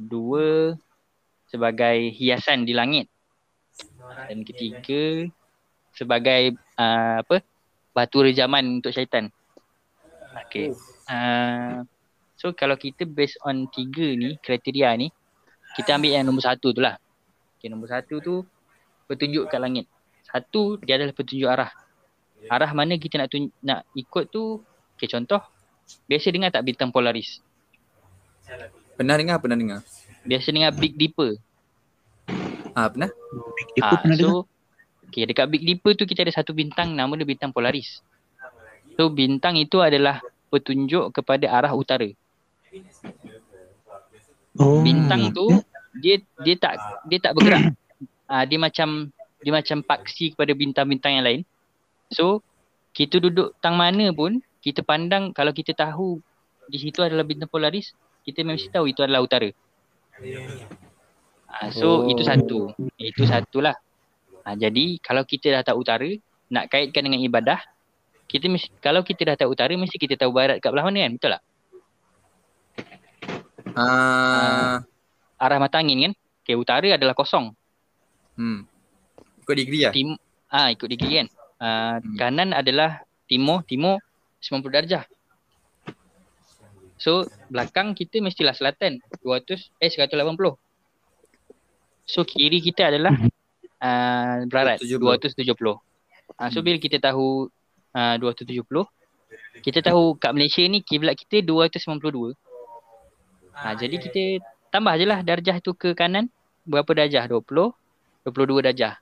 dua sebagai hiasan di langit. Dan ketiga sebagai uh, apa? Batu rejaman untuk syaitan. Okay. Uh, so kalau kita based on tiga ni kriteria ni kita ambil yang nombor satu tu lah. Okay, nombor satu tu petunjuk kat langit. Satu dia adalah petunjuk arah. Arah mana kita nak tunj- nak ikut tu. Okay contoh. Biasa dengar tak bintang Polaris? Pernah dengar, pernah dengar. Biasa dengar Big Dipper. Ah, pernah? Dia Ah, pun pernah dengar. so okay, dekat Big Dipper tu kita ada satu bintang nama dia bintang Polaris. So bintang itu adalah petunjuk kepada arah utara. Oh. Bintang tu dia dia tak dia tak bergerak. Ah dia macam dia macam paksi kepada bintang-bintang yang lain. So kita duduk tang mana pun kita pandang kalau kita tahu di situ adalah bintang Polaris, kita mesti tahu itu adalah utara. Ah so Oh. itu satu. Itu satulah. Ah jadi kalau kita dah tahu utara, nak kaitkan dengan ibadah, kita mesti kalau kita dah tahu utara mesti kita tahu barat kat belah mana kan? Betul tak? Ah, Arah mata angin kan? Okay, utara adalah kosong. hmm. Kau degree lah? Tim ah ikut degree kan. Ah Hmm. kanan adalah timur, timur 90 darjah. So belakang kita mestilah selatan 200 eh 180. So kiri kita adalah ah barat 270. 270. Ah so Hmm. bila kita tahu ah 270 kita tahu kat Malaysia ni kiblat kita 292. Ha, jadi kita tambah je lah darjah tu ke kanan. Berapa darjah? 20, 22 darjah.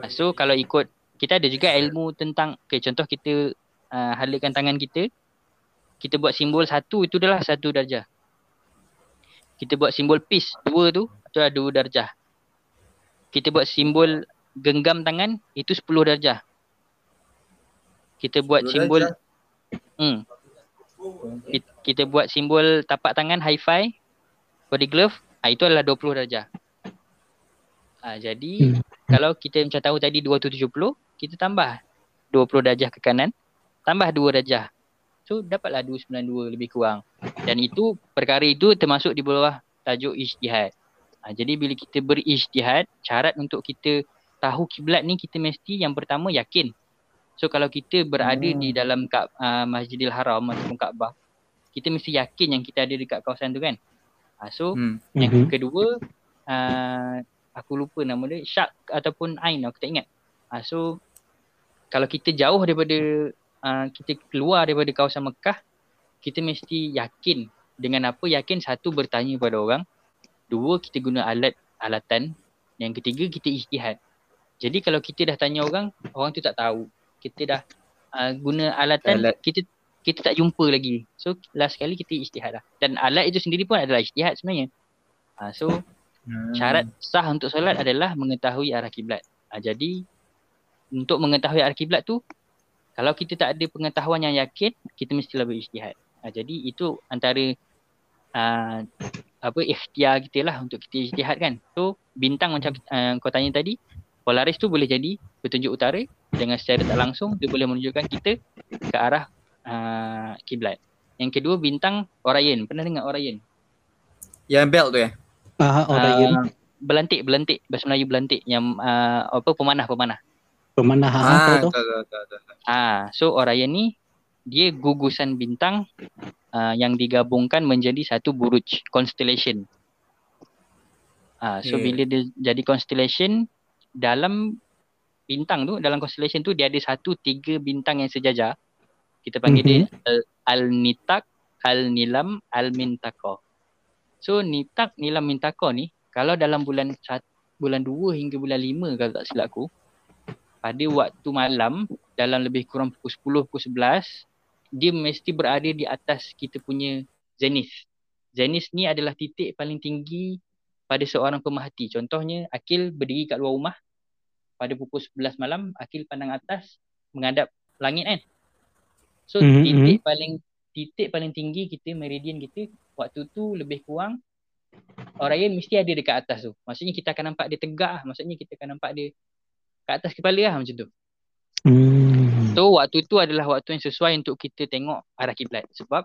Ha, so kalau ikut, kita ada juga ilmu tentang, okay, contoh kita uh, halakan tangan kita. Kita buat simbol satu, itu adalah satu darjah. Kita buat simbol peace, dua tu, itu adalah dua darjah. Kita buat simbol genggam tangan, itu 10 darjah. Kita buat 10 simbol darjah? Hmm. Kita, kita buat simbol tapak tangan high five body glove, ah itu adalah 20 darjah. Ah jadi Hmm. kalau kita macam tahu tadi 270, kita tambah 20 darjah ke kanan, tambah 2 darjah. So dapatlah 292 lebih kurang. Dan itu perkara itu termasuk di bawah tajuk ijtihad. Ah jadi bila kita berijtihad, syarat untuk kita tahu kiblat ni kita mesti yang pertama yakin So kalau kita berada Hmm. di dalam Ka- uh, Masjidil Haram ataupun Kaabah, kita mesti yakin yang kita ada dekat kawasan tu kan. Uh, so Hmm. yang Mhm. kedua uh, aku lupa nama dia Syak ataupun Ain aku tak ingat. Uh, so kalau kita jauh daripada uh, kita keluar daripada kawasan Mekah, kita mesti yakin dengan apa? Yakin satu bertanya pada orang, dua kita guna alat alatan, yang ketiga kita ijtihad. Jadi kalau kita dah tanya orang, orang tu tak tahu. Kita dah uh, guna alatan, Alat. kita kita tak jumpa lagi. So last sekali kita ijtihad lah. Dan alat itu sendiri pun adalah ijtihad sebenarnya. Uh, so Hmm. syarat sah untuk solat adalah mengetahui arah kiblat. Uh, jadi untuk mengetahui arah kiblat tu kalau kita tak ada pengetahuan yang yakin, kita mestilah berijtihad. Uh, jadi itu antara uh, apa ikhtiar kita lah untuk kita ijtihad kan. So bintang macam uh, kau tanya tadi, Polaris tu boleh jadi petunjuk utara dengan secara tak langsung dia boleh menunjukkan kita ke arah uh, kiblat. Yang kedua bintang Orion. Pernah dengar Orion? Yang belt tu eh? Ah, Orion. Belantik, belantik. Bahasa Melayu belantik. Yang uh, apa pemanah, pemanah. Pemanah ha, Ah, tahu tahu tu. Ah, so Orion ni dia gugusan bintang uh, yang digabungkan menjadi satu buruj constellation. Ah, so Okay. bila dia jadi constellation dalam bintang tu dalam constellation tu dia ada satu tiga bintang yang sejajar. Kita panggil dia Al- Al-Nitak, Al-Nilam, Al-Mintaka. So Nitak, Nilam, Mintaka ni kalau dalam bulan sat, bulan 2 hingga bulan 5 kalau tak silap aku pada waktu malam dalam lebih kurang pukul 10 pukul 11 dia mesti berada di atas kita punya zenith. Zenith ni adalah titik paling tinggi pada seorang pemerhati. Contohnya Akil berdiri kat luar rumah pada pukul 11 malam Akil pandang atas menghadap langit kan. So Mhm, titik paling titik paling tinggi kita meridian kita waktu tu lebih kurang Orion mesti ada dekat atas tu. Maksudnya kita akan nampak dia tegak lah. Maksudnya kita akan nampak dia kat atas kepala lah macam tu. Hmm. So waktu tu adalah waktu yang sesuai untuk kita tengok arah kiblat sebab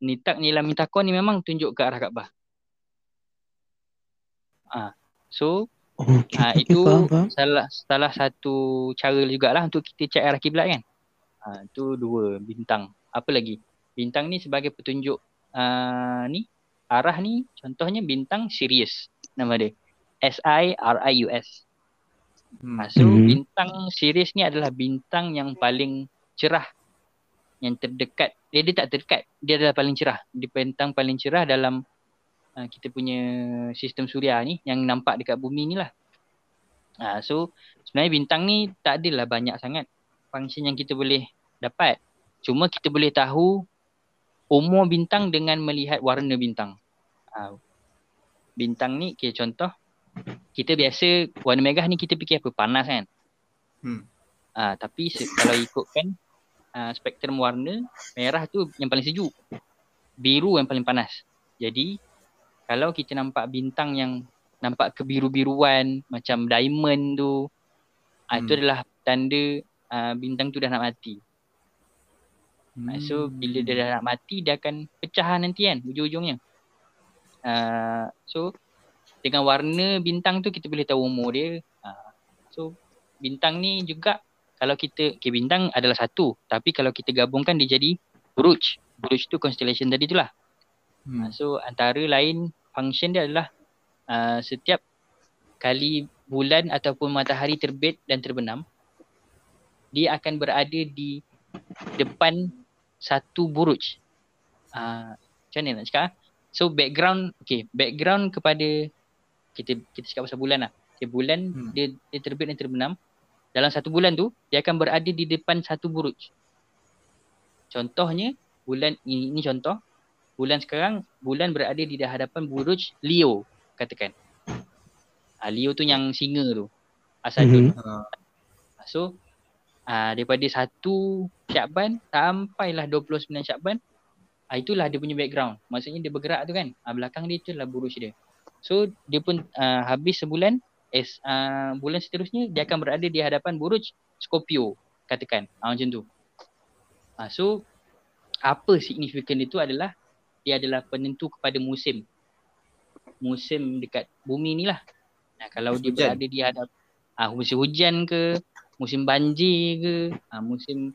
nitak nilam mitako ni memang tunjuk ke arah Kaabah. So Okay, Ah, okay, itu faham, faham. salah salah satu cara jugalah untuk kita cek arah kiblat kan. Ah, tu dua bintang. Apa lagi? Bintang ni sebagai petunjuk ah, ni arah ni contohnya bintang Sirius nama dia. S I R I U S. Hmm. Ah, so Mhm. bintang Sirius ni adalah bintang yang paling cerah yang terdekat. Dia dia tak terdekat, dia adalah paling cerah. Dia bintang paling cerah dalam uh, kita punya sistem suria ni yang nampak dekat bumi ni lah. Uh, so sebenarnya bintang ni tak adalah banyak sangat function yang kita boleh dapat. Cuma kita boleh tahu umur bintang dengan melihat warna bintang. Uh, bintang ni okay, contoh kita biasa warna merah ni kita fikir apa panas kan. Hmm. Ah tapi se- kalau ikutkan uh, spektrum warna merah tu yang paling sejuk. Biru yang paling panas. Jadi kalau kita nampak bintang yang nampak kebiru-biruan macam diamond tu ah itu Hmm. adalah tanda uh, bintang tu dah nak mati. Hmm. So bila dia dah nak mati dia akan pecah nanti kan ujung-ujungnya. Uh, so dengan warna bintang tu kita boleh tahu umur dia. Uh, so bintang ni juga kalau kita okay, bintang adalah satu tapi kalau kita gabungkan dia jadi buruj. Buruj tu constellation tadi tu lah. Hmm. Hmm. So antara lain function dia adalah uh, setiap kali bulan ataupun matahari terbit dan terbenam dia akan berada di depan satu buruj. Uh, macam mana nak cakap? ah? So background, okay, background kepada kita kita cakap pasal bulan lah. Okay, bulan Hmm. hmm. dia, dia terbit dan terbenam. Dalam satu bulan tu, dia akan berada di depan satu buruj. Contohnya, bulan ini, ini contoh. Bulan sekarang, bulan berada di hadapan buruj Leo, katakan. Ah, Leo tu yang singa tu. Asadun. Mhm. Ah, So uh, daripada 1 Syakban sampailah 29 Syakban uh, itulah dia punya background. Maksudnya dia bergerak tu kan. Uh, belakang dia itulah buruj dia. So dia pun uh, habis sebulan es uh, bulan seterusnya dia akan berada di hadapan buruj Scorpio katakan. Uh, macam tu. Uh, so apa signifikan itu adalah dia adalah penentu kepada musim. Musim dekat bumi ni lah. Nah, kalau dia Hujan. berada di hadap ah musim hujan ke, musim banjir ke, ah, musim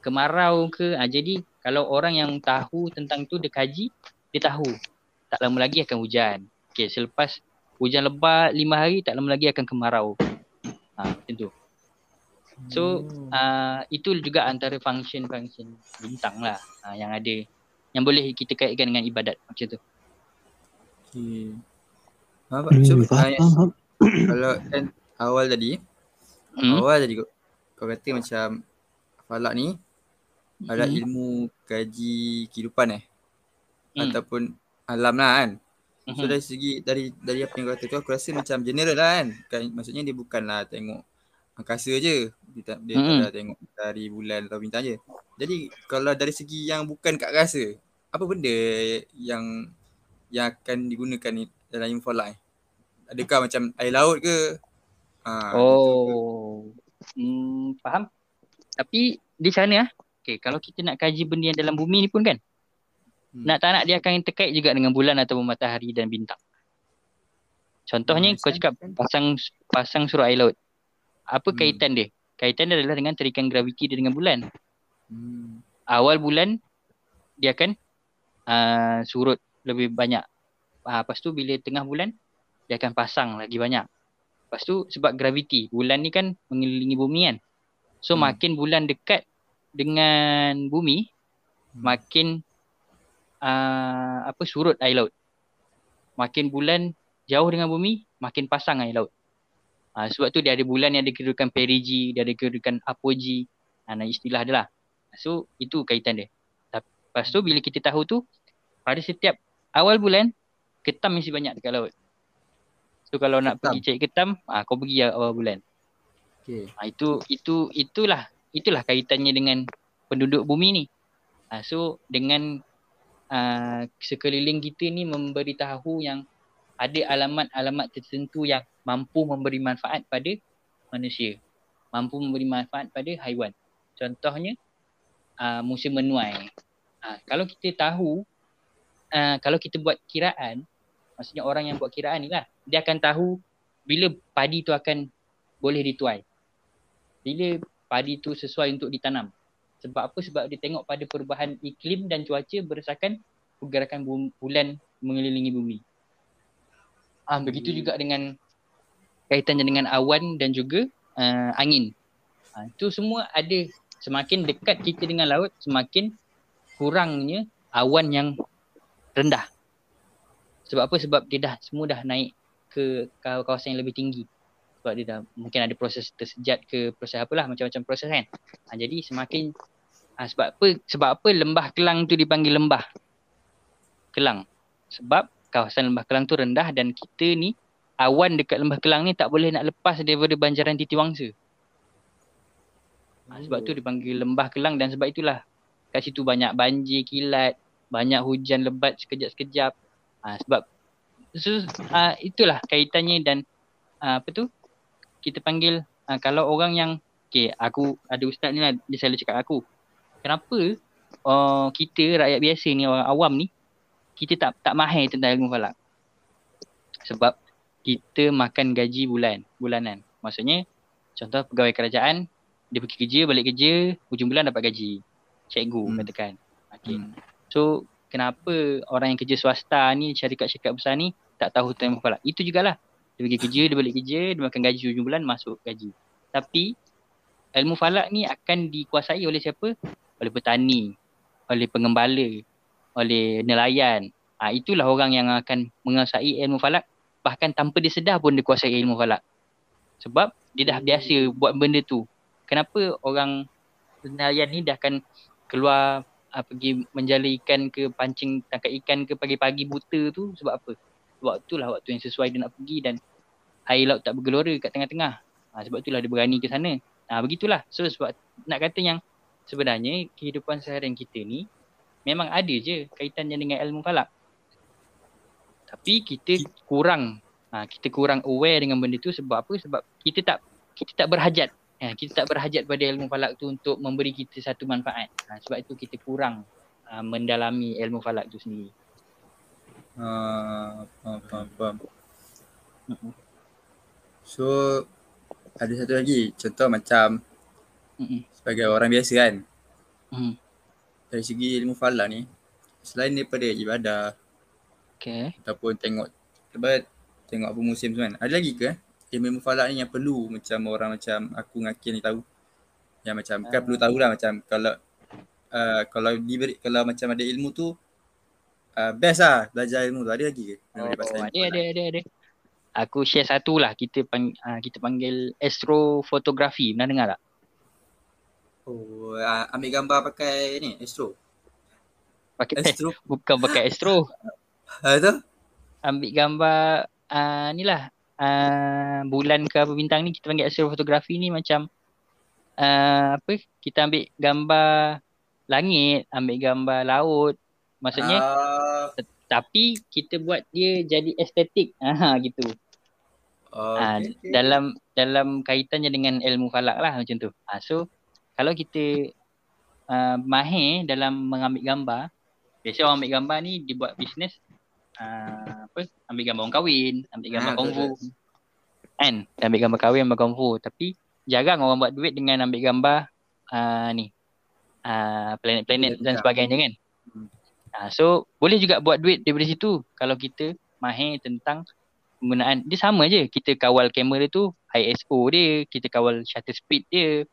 kemarau ke. Ah, jadi kalau orang yang tahu tentang tu dia kaji, dia tahu tak lama lagi akan hujan. Okey, selepas hujan lebat lima hari tak lama lagi akan kemarau. Ah, macam tu. So uh, itu juga antara function-function bintang lah uh, yang ada yang boleh kita kaitkan dengan ibadat macam tu. Okay. Ha, Hmm, so, faham. kalau kan awal tadi, Hmm? awal tadi kau, kau kata macam falak ni adalah Hmm. ilmu kaji kehidupan eh Hmm. ataupun alam lah kan. So Mhm. dari segi dari dari apa yang kau kata tu aku rasa macam general lah kan. kan maksudnya dia bukanlah tengok angkasa je. Dia tak dia tak Mm-mm. ada tengok matahari, bulan atau bintang je. Jadi kalau dari segi yang bukan kat angkasa, apa benda yang yang akan digunakan ni dalam falak ni? Adakah macam air laut ke? Ha, ke? Oh. Hmm, faham. Tapi di sana ah. Okay, kalau kita nak kaji benda yang dalam bumi ni pun kan. Hmm. Nak tak nak dia akan terkait juga dengan bulan ataupun matahari dan bintang. Contohnya Hmm, kau cakap pasang pasang surut air laut. Apa Hmm. kaitan dia? Kaitan dia adalah dengan tarikan graviti dia dengan bulan. Hmm. awal bulan dia akan uh, surut lebih banyak. Uh, lepas tu bila tengah bulan dia akan pasang lagi banyak. Lepas tu sebab graviti, bulan ni kan mengelilingi bumi kan. So Hmm. makin bulan dekat dengan bumi, Hmm. makin uh, apa surut air laut. Makin bulan jauh dengan bumi, makin pasang air laut. Uh, sebab tu dia ada bulan yang ada kedudukan perigi, dia ada kedudukan apogee. Uh, nah istilah dia lah. So itu kaitan dia. Tap- Lepas tu bila kita tahu tu pada setiap awal bulan ketam mesti banyak dekat laut. So kalau nak Ketam. pergi cari ketam, ah kau pergi awal bulan. Okay. Ah itu itu itulah itulah kaitannya dengan penduduk bumi ni. Ah so dengan ah sekeliling kita ni memberitahu yang ada alamat-alamat tertentu yang mampu memberi manfaat pada manusia. Mampu memberi manfaat pada haiwan. Contohnya uh, musim menuai. Uh, kalau kita tahu uh, kalau kita buat kiraan Maksudnya orang yang buat kiraan ni lah. Dia akan tahu bila padi tu akan boleh dituai. Bila padi tu sesuai untuk ditanam. Sebab apa? Sebab dia tengok pada perubahan iklim dan cuaca berdasarkan pergerakan bulan mengelilingi bumi. Ah begitu juga dengan kaitannya dengan awan dan juga uh, angin. Ah itu semua ada semakin dekat kita dengan laut semakin kurangnya awan yang rendah. Sebab apa? Sebab dia dah semua dah naik ke kawasan yang lebih tinggi. Sebab dia dah mungkin ada proses tersejat ke proses apalah macam-macam proses kan. Ha, jadi semakin ha, sebab apa? Sebab apa lembah Kelang tu dipanggil lembah Kelang. Sebab kawasan lembah Kelang tu rendah dan kita ni awan dekat lembah Kelang ni tak boleh nak lepas daripada banjaran titi wangsa. Ha, sebab tu dipanggil lembah Kelang dan sebab itulah kat situ banyak banjir, kilat, banyak hujan lebat sekejap-sekejap. Ha, sebab so, uh, itulah kaitannya dan uh, apa tu kita panggil uh, kalau orang yang okay aku ada ustaz ni lah dia selalu cakap aku kenapa uh, kita rakyat biasa ni orang awam ni kita tak tak mahir tentang ilmu falak sebab kita makan gaji bulan bulanan maksudnya contoh pegawai kerajaan dia pergi kerja balik kerja hujung bulan dapat gaji cikgu hmm. katakan okay. Hmm. so kenapa orang yang kerja swasta ni syarikat-syarikat besar ni tak tahu tentang ilmu falak. Itu jugalah. Dia pergi kerja, dia balik kerja, dia makan gaji hujung bulan, masuk gaji. Tapi ilmu falak ni akan dikuasai oleh siapa? Oleh petani, oleh pengembala, oleh nelayan. Ha, itulah orang yang akan menguasai ilmu falak. Bahkan tanpa dia sedar pun dia kuasai ilmu falak. Sebab dia dah biasa buat benda tu. Kenapa orang nelayan ni dah akan keluar uh, pergi menjala ikan ke pancing tangkap ikan ke pagi-pagi buta tu sebab apa? Waktu lah waktu yang sesuai dia nak pergi dan air laut tak bergelora kat tengah-tengah. Ha, sebab itulah dia berani ke sana. Ha, begitulah. So sebab nak kata yang sebenarnya kehidupan seharian kita ni memang ada je kaitannya dengan ilmu falak. Tapi kita kurang ha, kita kurang aware dengan benda tu sebab apa? Sebab kita tak kita tak berhajat Ya, kita tak berhajat pada ilmu falak tu untuk memberi kita satu manfaat. Ha, sebab itu kita kurang uh, mendalami ilmu falak tu sendiri. Uh, faham, faham, faham. So, ada satu lagi. Contoh macam uh-uh. sebagai orang biasa kan. Uh-huh. Dari segi ilmu falak ni, selain daripada ibadah, okay. ataupun tengok tebat, tengok apa musim tu kan. Ada lagi ke? ilmu falak ni yang perlu macam orang macam aku dengan Kian ni tahu. Yang macam uh. kan perlu tahulah macam kalau uh, kalau diberi kalau macam ada ilmu tu uh, best lah belajar ilmu tu. Ada lagi ke? Oh, ada, ada, ada, ada, ada. Aku share satu lah. Kita, pang, uh, kita panggil astrofotografi. Pernah dengar tak? Oh, uh, ambil gambar pakai ni, astro. Pakai astro? Bukan pakai astro. Ada? Ambil gambar uh, ni lah uh, bulan ke apa bintang ni kita panggil astrofotografi ni macam uh, apa kita ambil gambar langit, ambil gambar laut. Maksudnya uh, tapi kita buat dia jadi estetik. Ha gitu. Uh, okay, okay. dalam dalam kaitannya dengan ilmu falak lah macam tu. Ha, so kalau kita uh, mahir dalam mengambil gambar, biasa orang ambil gambar ni dibuat bisnes uh, apa ambil gambar orang kahwin, ambil gambar ha, kungfu. Kan? Ambil gambar kahwin, ambil kungfu. Tapi jarang orang buat duit dengan ambil gambar uh, ni. Uh, planet-planet dan sebagainya kan. Uh, so boleh juga buat duit daripada situ kalau kita mahir tentang penggunaan. Dia sama je. Kita kawal kamera tu ISO dia. Kita kawal shutter speed dia.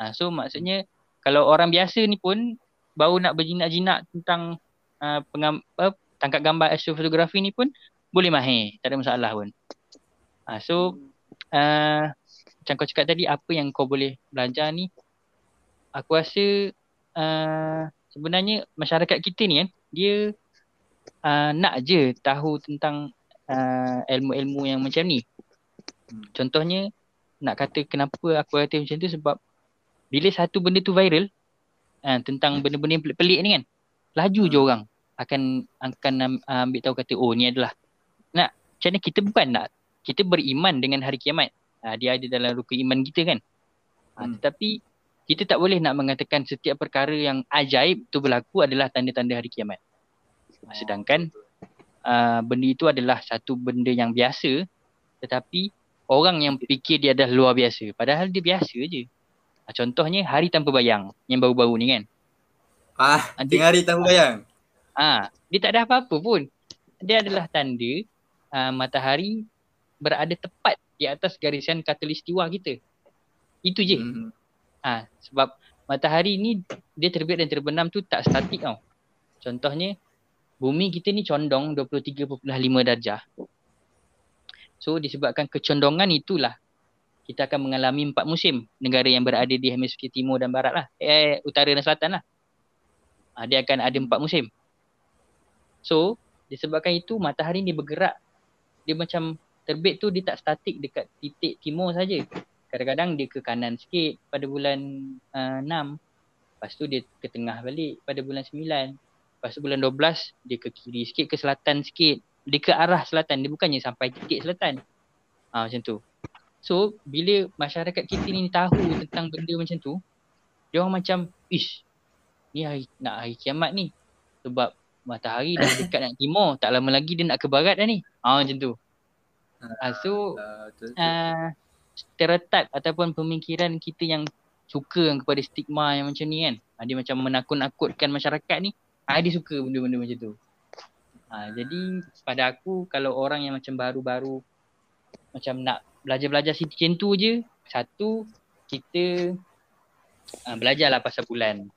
Uh, so maksudnya kalau orang biasa ni pun baru nak berjinak-jinak tentang uh, pengam, uh, tangkap gambar astrofotografi ni pun boleh mahir, tak ada masalah pun. Ha, so uh, macam kau cakap tadi apa yang kau boleh belajar ni aku rasa uh, sebenarnya masyarakat kita ni kan dia uh, nak je tahu tentang uh, ilmu-ilmu yang macam ni. Contohnya nak kata kenapa aku kata macam tu sebab bila satu benda tu viral uh, tentang benda-benda yang pelik-pelik ni kan laju je orang akan akan ambil tahu kata oh ni adalah. Nak macam mana kita bukan nak kita beriman dengan hari kiamat. Uh, dia ada dalam rukun iman kita kan. Uh, hmm. tetapi kita tak boleh nak mengatakan setiap perkara yang ajaib tu berlaku adalah tanda-tanda hari kiamat uh, sedangkan uh, benda itu adalah satu benda yang biasa tetapi orang yang fikir dia adalah luar biasa padahal dia biasa je. Uh, contohnya hari tanpa bayang yang baru-baru ni kan. Ah, Ah, tengah hari tanpa bayang. Ah, dia tak ada apa-apa pun. Dia adalah tanda uh, matahari berada tepat di atas garisan katulistiwa kita. Itu je. Hmm. Ha, sebab matahari ni dia terbit dan terbenam tu tak statik tau. Contohnya bumi kita ni condong 23.5 darjah. So disebabkan kecondongan itulah kita akan mengalami empat musim negara yang berada di hemisferi timur dan barat lah. Eh utara dan selatan lah. Ha, dia akan ada empat musim. So disebabkan itu matahari ni bergerak dia macam terbit tu dia tak statik dekat titik timur saja. Kadang-kadang dia ke kanan sikit pada bulan uh, 6. Lepas tu dia ke tengah balik pada bulan 9. Lepas tu bulan 12 dia ke kiri sikit ke selatan sikit. Dia ke arah selatan. Dia bukannya sampai titik selatan. Ah macam tu. So bila masyarakat kita ni tahu tentang benda macam tu, dia orang macam, ish, ni hari, nak hari kiamat ni. Sebab matahari dah dekat nak timur. Tak lama lagi dia nak ke barat dah ni. Ah macam tu. Ah, so uh, stereotip ataupun pemikiran kita yang suka kepada stigma yang macam ni kan. Uh, dia macam menakut-nakutkan masyarakat ni. Uh, dia suka benda-benda macam tu. Uh, jadi pada aku kalau orang yang macam baru-baru macam nak belajar-belajar macam tu je. Satu, kita uh, belajarlah pasal bulan.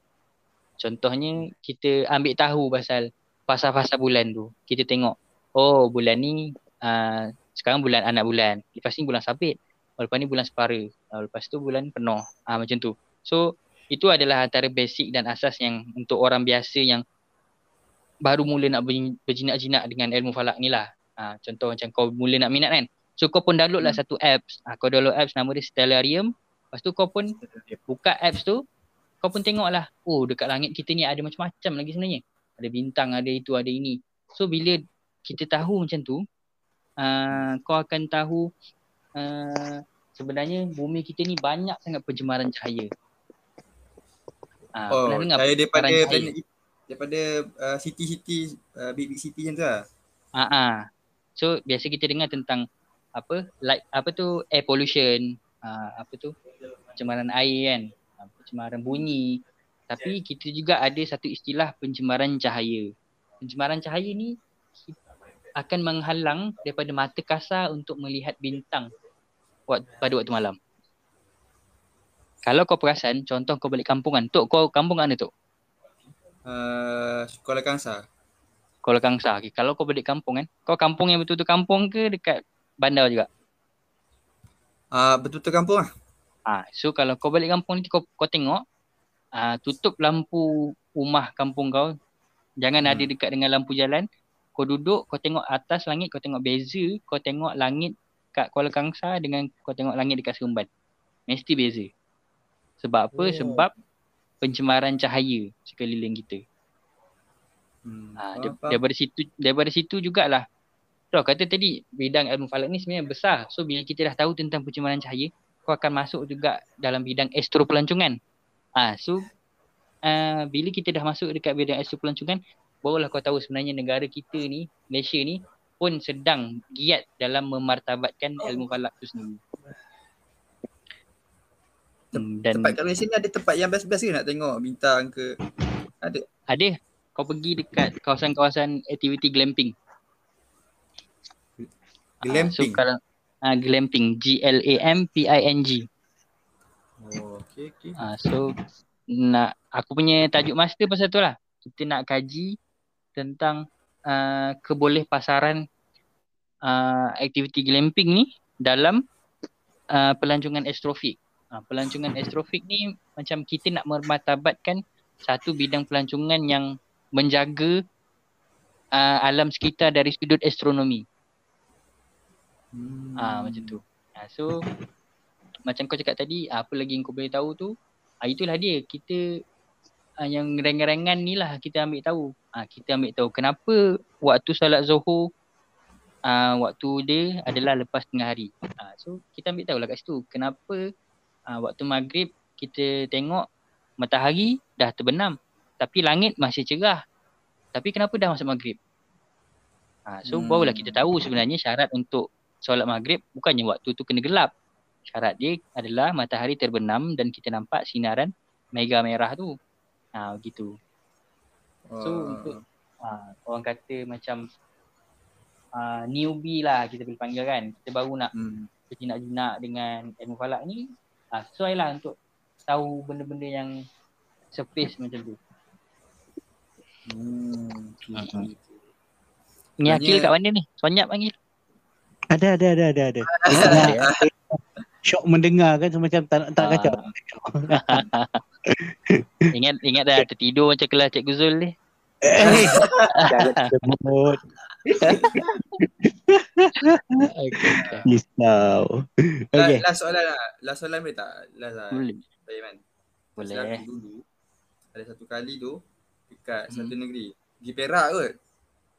Contohnya kita ambil tahu pasal fasa-fasa bulan tu. Kita tengok, oh bulan ni uh, sekarang bulan anak bulan. Lepas ni bulan sabit. Lepas ni bulan separa. Oh, lepas tu bulan penuh. Ah macam tu. So itu adalah antara basic dan asas yang untuk orang biasa yang baru mula nak ber- berjinak-jinak dengan ilmu falak ni lah. Ah, contoh macam kau mula nak minat kan. So kau pun download lah Hmm. satu apps. Ah, kau download apps nama dia Stellarium. Lepas tu kau pun buka apps tu. Kau pun tengok lah. Oh dekat langit kita ni ada macam-macam lagi sebenarnya. Ada bintang, ada itu, ada ini. So bila kita tahu macam tu. Uh, kau akan tahu uh, sebenarnya bumi kita ni banyak sangat pencemaran cahaya. Uh, Oh, pernah dengar saya daripada pencemaran planet daripada uh, city-city uh, big big city macam tu lah. Ah ah. So biasa kita dengar tentang apa light apa tu air pollution, ah apa tu pencemaran air kan, ah, pencemaran bunyi. Tapi kita juga ada satu istilah pencemaran cahaya. Pencemaran cahaya ni akan menghalang daripada mata kasar untuk melihat bintang wak- pada waktu malam. Kalau kau perasan, contoh kau balik kampung kan. Tok kau kampung kat mana tok? Uh, Kuala Kangsar. Kuala Kangsar. Okay. Kalau kau balik kampung kan. Kau kampung yang betul-betul kampung ke dekat bandar juga? Uh, betul-betul kampung lah. Ah, so kalau kau balik kampung ni kau kau tengok ah tutup lampu rumah kampung kau. Jangan Hmm. ada dekat dengan lampu jalan. Kau duduk, kau tengok atas langit, kau tengok beza, kau tengok langit kat Kuala Kangsar dengan kau tengok langit dekat Seremban. Mesti beza. Sebab apa? Oh. Sebab pencemaran cahaya sekeliling kita. Hmm. Ha, dar- daripada situ daripada situ jugalah. Tahu kata tadi bidang ilmu falak ni sebenarnya besar. So bila kita dah tahu tentang pencemaran cahaya, kau akan masuk juga dalam bidang astropelancongan. Ah, so uh, bila kita dah masuk dekat bidang astropelancongan, barulah kau tahu sebenarnya negara kita ni, Malaysia ni pun sedang giat dalam memartabatkan ilmu falak tu sendiri. Hmm, dan Tempat kat Malaysia ni ada tempat yang best-best ke nak tengok bintang ke? Ada. ada kau pergi dekat kawasan-kawasan aktiviti glamping. Ah, so Glamping. kalau uh, glamping G L A M P I N G. Oh, okey okey. Uh, so nak aku punya tajuk master pasal tu lah. Kita nak kaji tentang uh, keboleh pasaran uh, aktiviti glamping ni dalam uh, pelancongan astrofik. Uh, pelancongan astrofik ni macam kita nak mermatabatkan satu bidang pelancongan yang menjaga uh, alam sekitar dari sudut astronomi. Hmm. Ah macam tu. Ah so macam kau cakap tadi, ah, apa lagi yang kau boleh tahu tu? Ah itulah dia. Kita ah, yang ringan-ringan ni lah kita ambil tahu. Ah kita ambil tahu kenapa waktu solat Zuhur ah waktu dia adalah lepas tengah hari. Ah so kita ambil tahu lah kat situ. Kenapa ah, waktu maghrib kita tengok matahari dah terbenam tapi langit masih cerah. Tapi kenapa dah masuk maghrib? Ha, so Hmm. barulah kita tahu sebenarnya syarat untuk solat maghrib bukannya waktu tu kena gelap. Syarat dia adalah matahari terbenam dan kita nampak sinaran mega merah tu. Ha begitu. So, Oh. untuk- Ha, orang kata macam uh, newbie lah kita boleh panggil kan. Kita baru nak Hmm. berjinak-jinak dengan ilmu falak ni. Ha, sesuai lah untuk tahu benda-benda yang surface macam tu. Hmm. Gitu. Ni Akil kat mana ni? Sonyap panggil. Ada, ada, ada, ada, ada. Syok mendengar kan semacam tak, tak Ah. kacau. Ingat ingat dah tertidur macam kelas Cikgu Zul ni. Eh, jangan sebut. Okay, okay. La- Okay. Last soalan lah. Last soalan boleh tak? Last lah. Boleh. Baik man. Boleh. Masa aku dulu ada satu kali tu dekat Hmm. satu negeri. Di Perak kot.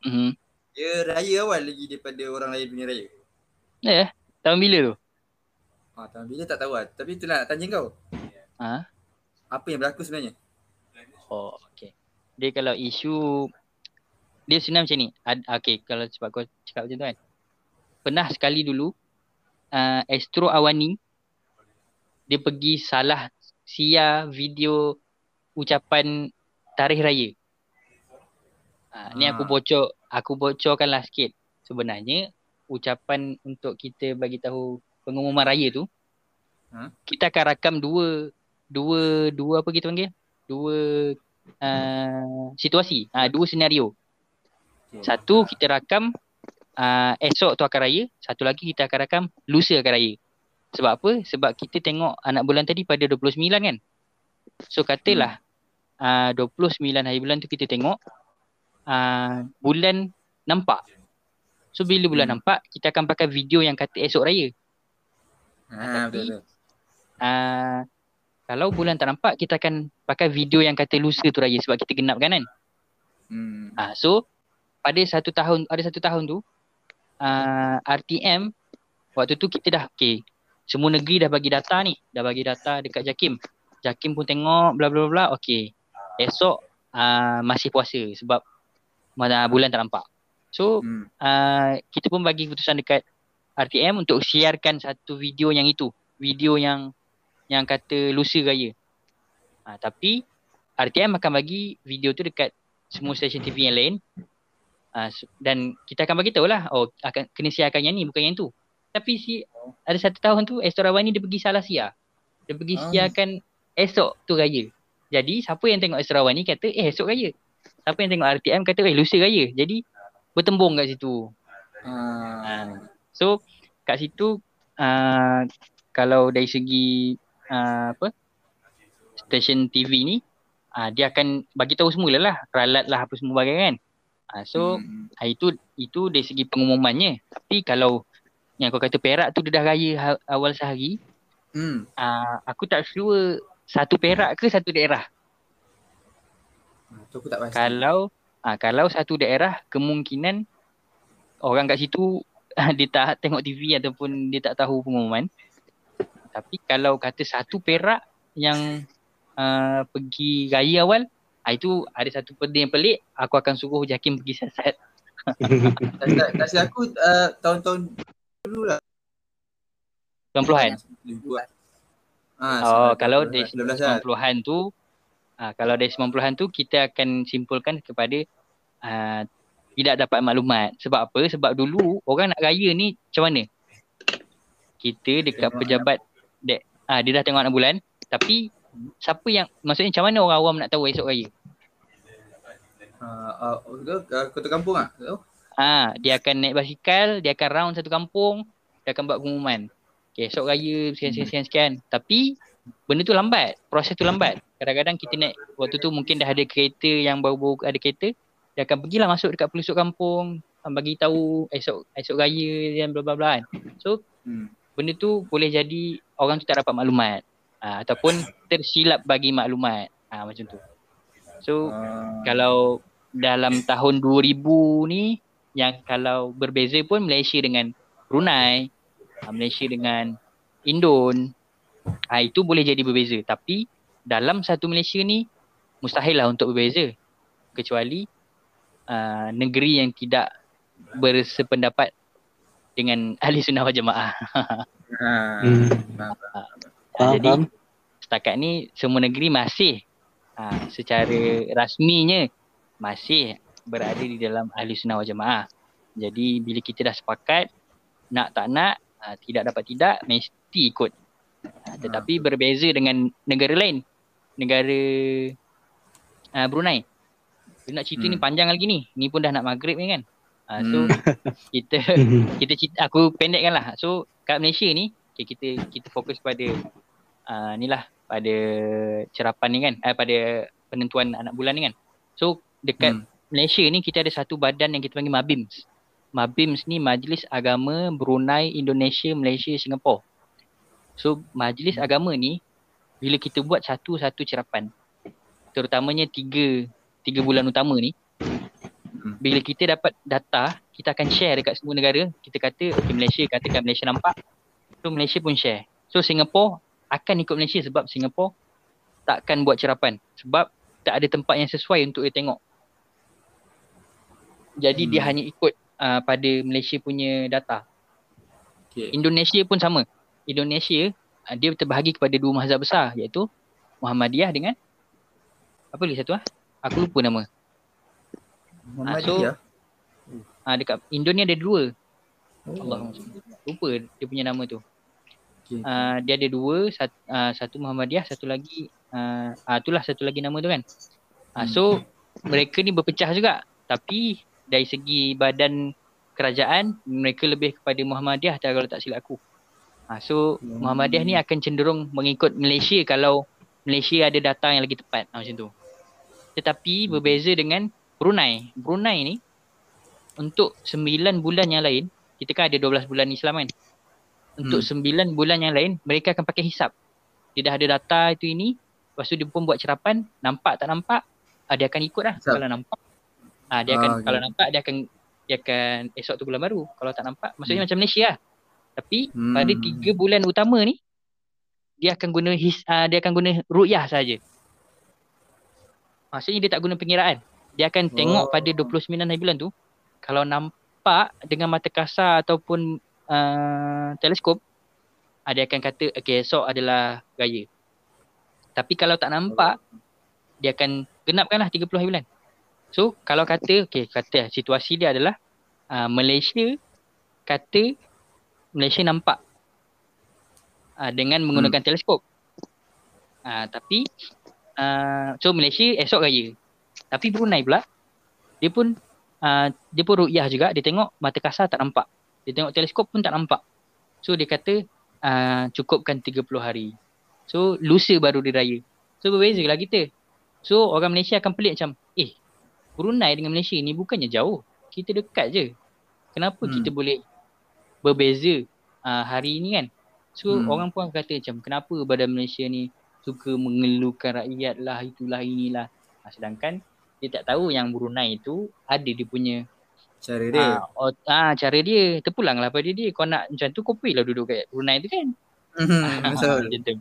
Mhm. Dia raya awal lagi daripada orang lain punya raya. Eh, tahun bila tu? Ha, tahun bila tak tahu lah. Tapi tu nak tanya kau. Ha? Apa yang berlaku sebenarnya? Oh, okay. Dia kalau isu dia sebenarnya macam ni. Ad, okay, kalau sebab kau cakap macam tu kan. Pernah sekali dulu uh, Astro Awani dia pergi salah sia video ucapan tarikh raya. Ha, ni aku Ah. bocor, aku bocorkanlah sikit. Sebenarnya ucapan untuk kita bagi tahu pengumuman raya tu Ha? kita akan rakam dua dua dua apa kita panggil? Dua uh, situasi, uh, dua senario. Satu kita rakam uh, esok tu akan raya, satu lagi kita akan rakam lusa akan raya. Sebab apa? Sebab kita tengok anak bulan tadi pada 29 kan. So katalah uh, 29 hari bulan tu kita tengok uh, bulan nampak. So bila bulan Hmm. nampak kita akan pakai video yang kata esok raya. Ha, tapi- betul betul. Uh, kalau bulan tak nampak kita akan pakai video yang kata lusa tu raya sebab kita genapkan kan. Hmm. Ah, so pada satu tahun ada satu tahun tu uh, RTM waktu tu kita dah okay. Semua negeri dah bagi data ni. Dah bagi data dekat Jakim. Jakim pun tengok bla bla bla okay. Esok uh, masih puasa sebab mana bulan tak nampak. So Hmm. uh, kita pun bagi keputusan dekat RTM untuk siarkan satu video yang itu. Video yang yang kata lusa raya. Uh, tapi RTM akan bagi video tu dekat semua stesen TV yang lain uh, dan kita akan bagi lah oh akan kena siarkan yang ni bukan yang tu tapi si ada satu tahun tu Astro Rawani dia pergi salah siar dia pergi Ah. siarkan esok tu raya jadi siapa yang tengok Astro Rawani kata eh esok raya siapa yang tengok RTM kata eh lusa raya jadi bertembung kat situ Ha. So kat situ uh, kalau dari segi uh, apa stesen TV ni uh, dia akan bagi tahu semula lah ralat lah apa semua bagai kan. Uh, so Hmm. uh, itu itu dari segi pengumumannya. Tapi kalau yang kau kata Perak tu dia dah raya ha- awal sehari, Hmm. uh, aku tak sure satu Perak ke satu daerah. Ha, tu aku tak pasti. Kalau uh, kalau satu daerah kemungkinan orang kat situ dia tak tengok TV ataupun dia tak tahu pengumuman. Tapi kalau kata satu Perak yang uh, pergi raya awal, ah, itu ada satu benda yang pelik, aku akan suruh Jakim pergi siasat. Tak, tak, tak silap aku uh, tahun-tahun dulu lah. 90-an. Lebih kuat. Ha, Oh, 19, kalau 19 dari 19 lah. 90-an tu, ah, kalau dari 90-an tu kita akan simpulkan kepada ah, tidak dapat maklumat. Sebab apa? Sebab dulu orang nak raya ni macam mana? Kita dekat pejabat dek, ah, dia dah tengok anak bulan tapi siapa yang maksudnya macam mana orang awam nak tahu esok raya? Uh, uh, uh, kota kampung ah. Oh. Ah, dia akan naik basikal, dia akan round satu kampung, dia akan buat pengumuman. Okay, esok raya sekian sekian sekian sekian. Tapi benda tu lambat, proses tu lambat. Kadang-kadang kita naik waktu tu mungkin dah ada kereta yang baru-baru ada kereta, dia akan pergilah masuk dekat pelosok kampung, ah, bagi tahu esok esok raya dan bla bla bla kan. So Hmm. benda tu boleh jadi orang tu tak dapat maklumat. Ah, ataupun tersilap bagi maklumat. Ah, macam tu. So Uh, kalau dalam tahun 2000 ni yang kalau berbeza pun Malaysia dengan Brunei, ah, Malaysia dengan Indon, ah, itu boleh jadi berbeza. Tapi dalam satu Malaysia ni mustahil lah untuk berbeza. Kecuali uh, negeri yang tidak bersependapat dengan ahli sunnah wal jamaah. Ha. Hmm. Faham. Faham, Jadi faham. setakat ni semua negeri masih ha, secara rasminya masih berada di dalam ahli sunnah wal jamaah. Jadi bila kita dah sepakat nak tak nak, ha, tidak dapat tidak mesti ikut. Ha, tetapi berbeza dengan negara lain. Negara uh, Brunei. Dia nak cerita ni Hmm. panjang lagi ni. Ni pun dah nak maghrib ni kan. Ha, so kita Hmm. kita cerita, aku pendekkan lah. So kat Malaysia ni okay, kita kita fokus pada uh, ni lah pada cerapan ni kan uh, pada penentuan anak bulan ni kan. So dekat Hmm. Malaysia ni kita ada satu badan yang kita panggil MABIMS. MABIMS ni Majlis Agama Brunei, Indonesia, Malaysia, Singapura. So majlis agama ni bila kita buat satu-satu cerapan terutamanya tiga tiga bulan utama ni Hmm. bila kita dapat data kita akan share dekat semua negara kita kata okay, Malaysia katakan Malaysia nampak so Malaysia pun share so Singapore akan ikut Malaysia sebab Singapore takkan buat cerapan sebab tak ada tempat yang sesuai untuk dia tengok jadi dia Hmm. hanya ikut uh, pada Malaysia punya data Okay. Indonesia pun sama Indonesia uh, dia terbahagi kepada dua mazhab besar iaitu Muhammadiyah dengan apa lagi satu ah aku lupa nama Muhammadiyah. Ah dekat Indo ni ada dua. Oh. Allah lupa dia punya nama tu. Okay. Ah dia ada dua, satu, uh, satu Muhammadiyah, satu lagi ah uh, itulah satu lagi nama tu kan. Ah Hmm. so mereka ni berpecah juga tapi dari segi badan kerajaan mereka lebih kepada Muhammadiyah tak kalau tak silap aku. Ah so Hmm. Muhammadiyah ni akan cenderung mengikut Malaysia kalau Malaysia ada data yang lagi tepat ah, macam tu. Tetapi berbeza dengan Brunei. Brunei ni untuk 9 bulan yang lain, kita kan ada 12 bulan Islam kan. Untuk Hmm. 9 bulan yang lain, mereka akan pakai hisap. Dia dah ada data itu ini, lepas tu dia pun buat cerapan, nampak tak nampak, ah, dia akan ikut lah. Hisap. Kalau nampak, ah, dia Ah, akan okay. kalau nampak dia akan dia akan esok tu bulan baru. Kalau tak nampak, maksudnya macam Malaysia lah. Tapi Hmm. pada 3 bulan utama ni, dia akan guna his, ah, dia akan guna ru'yah saja. Maksudnya dia tak guna pengiraan. Dia akan tengok Oh. pada 29 hari bulan tu kalau nampak dengan mata kasar ataupun uh, teleskop dia akan kata okay esok adalah raya. Tapi kalau tak nampak dia akan genapkanlah 30 hari bulan. So kalau kata okay kata situasi dia adalah uh, Malaysia kata Malaysia nampak uh, dengan menggunakan hmm. teleskop. Uh, tapi uh, so Malaysia esok raya. Tapi Brunei pula dia pun uh, dia pun ru'yah juga dia tengok mata kasar tak nampak. Dia tengok teleskop pun tak nampak. So dia kata uh, cukupkan 30 hari. So lusa baru dia raya. So berbeza lah kita. So orang Malaysia akan pelik macam eh Brunei dengan Malaysia ni bukannya jauh. Kita dekat je. Kenapa Hmm. kita boleh berbeza uh, hari ni kan? So Hmm. orang pun akan kata macam kenapa badan Malaysia ni suka mengeluhkan rakyat lah itulah inilah. Uh, sedangkan dia tak tahu yang Brunei tu ada dia punya Cara dia. ah, oh, ah cara dia terpulanglah pada dia kau nak macam tu kau pergilah duduk kat Brunei tu kan Hmm, Betul. Macam.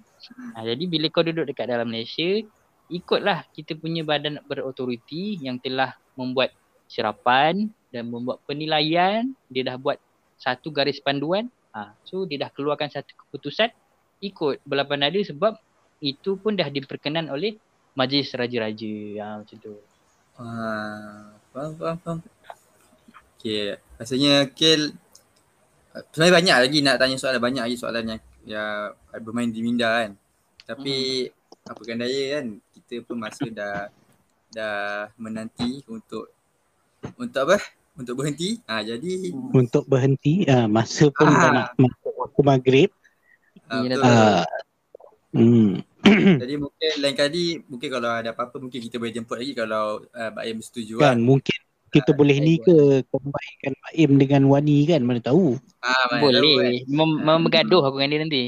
Ah, jadi bila kau duduk dekat dalam Malaysia ikutlah kita punya badan berautoriti yang telah membuat serapan dan membuat penilaian dia dah buat satu garis panduan ah so dia dah keluarkan satu keputusan ikut belapan nada sebab itu pun dah diperkenan oleh majlis raja-raja ah macam tu Ah, faham, faham, faham. Okay, rasanya Kel sebenarnya banyak lagi nak tanya soalan, banyak lagi soalan yang yang bermain di minda kan. Tapi apa kan daya kan, kita pun masa dah dah menanti untuk untuk apa? Untuk berhenti. Ah jadi Untuk berhenti, uh, masa pun Ah. dah nak masuk waktu maghrib. ah, betul. Uh, hmm. Jadi mungkin lain kali mungkin kalau ada apa-apa mungkin kita boleh jemput lagi kalau uh, Mbak Im setuju Kan mungkin kita Ah, boleh ni ke combine Pak Im dengan Wani kan mana tahu. Ah, mana tahu kan. boleh Mem- mem- bergaduh aku dengan dia nanti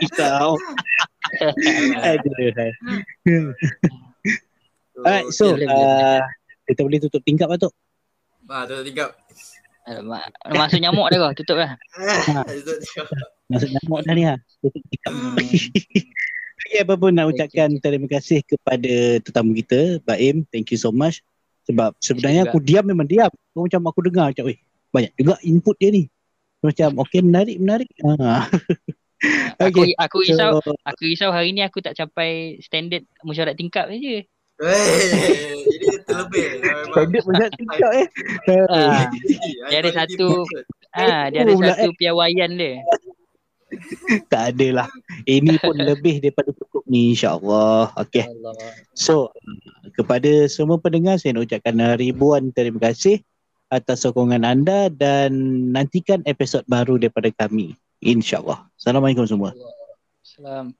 Risau. Aduh. Alright, so boleh, boleh, uh, kita boleh tutup tingkap lah tu. Ah, tu tingkap. Alamak, Masuk nyamuk dah kau tutup lah Tutup tingkap. Masuk nyamuk dah ni lah. Tutup tingkap. Okay, apa pun nak Okay, ucapkan terima kasih kepada tetamu kita, Baim. Thank you so much. Sebab sebenarnya aku diam memang diam. Aku macam aku dengar macam, weh, banyak juga input dia ni. Macam, okay, menarik, menarik. Ha. Aku Okay, aku risau So, aku risau hari ni aku tak capai standard mesyuarat tingkap saja. Wey, ini terlebih. Standard macam tingkap eh. Ah, Dia ada satu- ah dia ada satu piawaian dia. Tak ada lah. Ini pun lebih daripada cukup ni insyaAllah. Okay. So, kepada semua pendengar saya nak ucapkan ribuan terima kasih atas sokongan anda dan nantikan episod baru daripada kami. InsyaAllah. Assalamualaikum semua. Salam.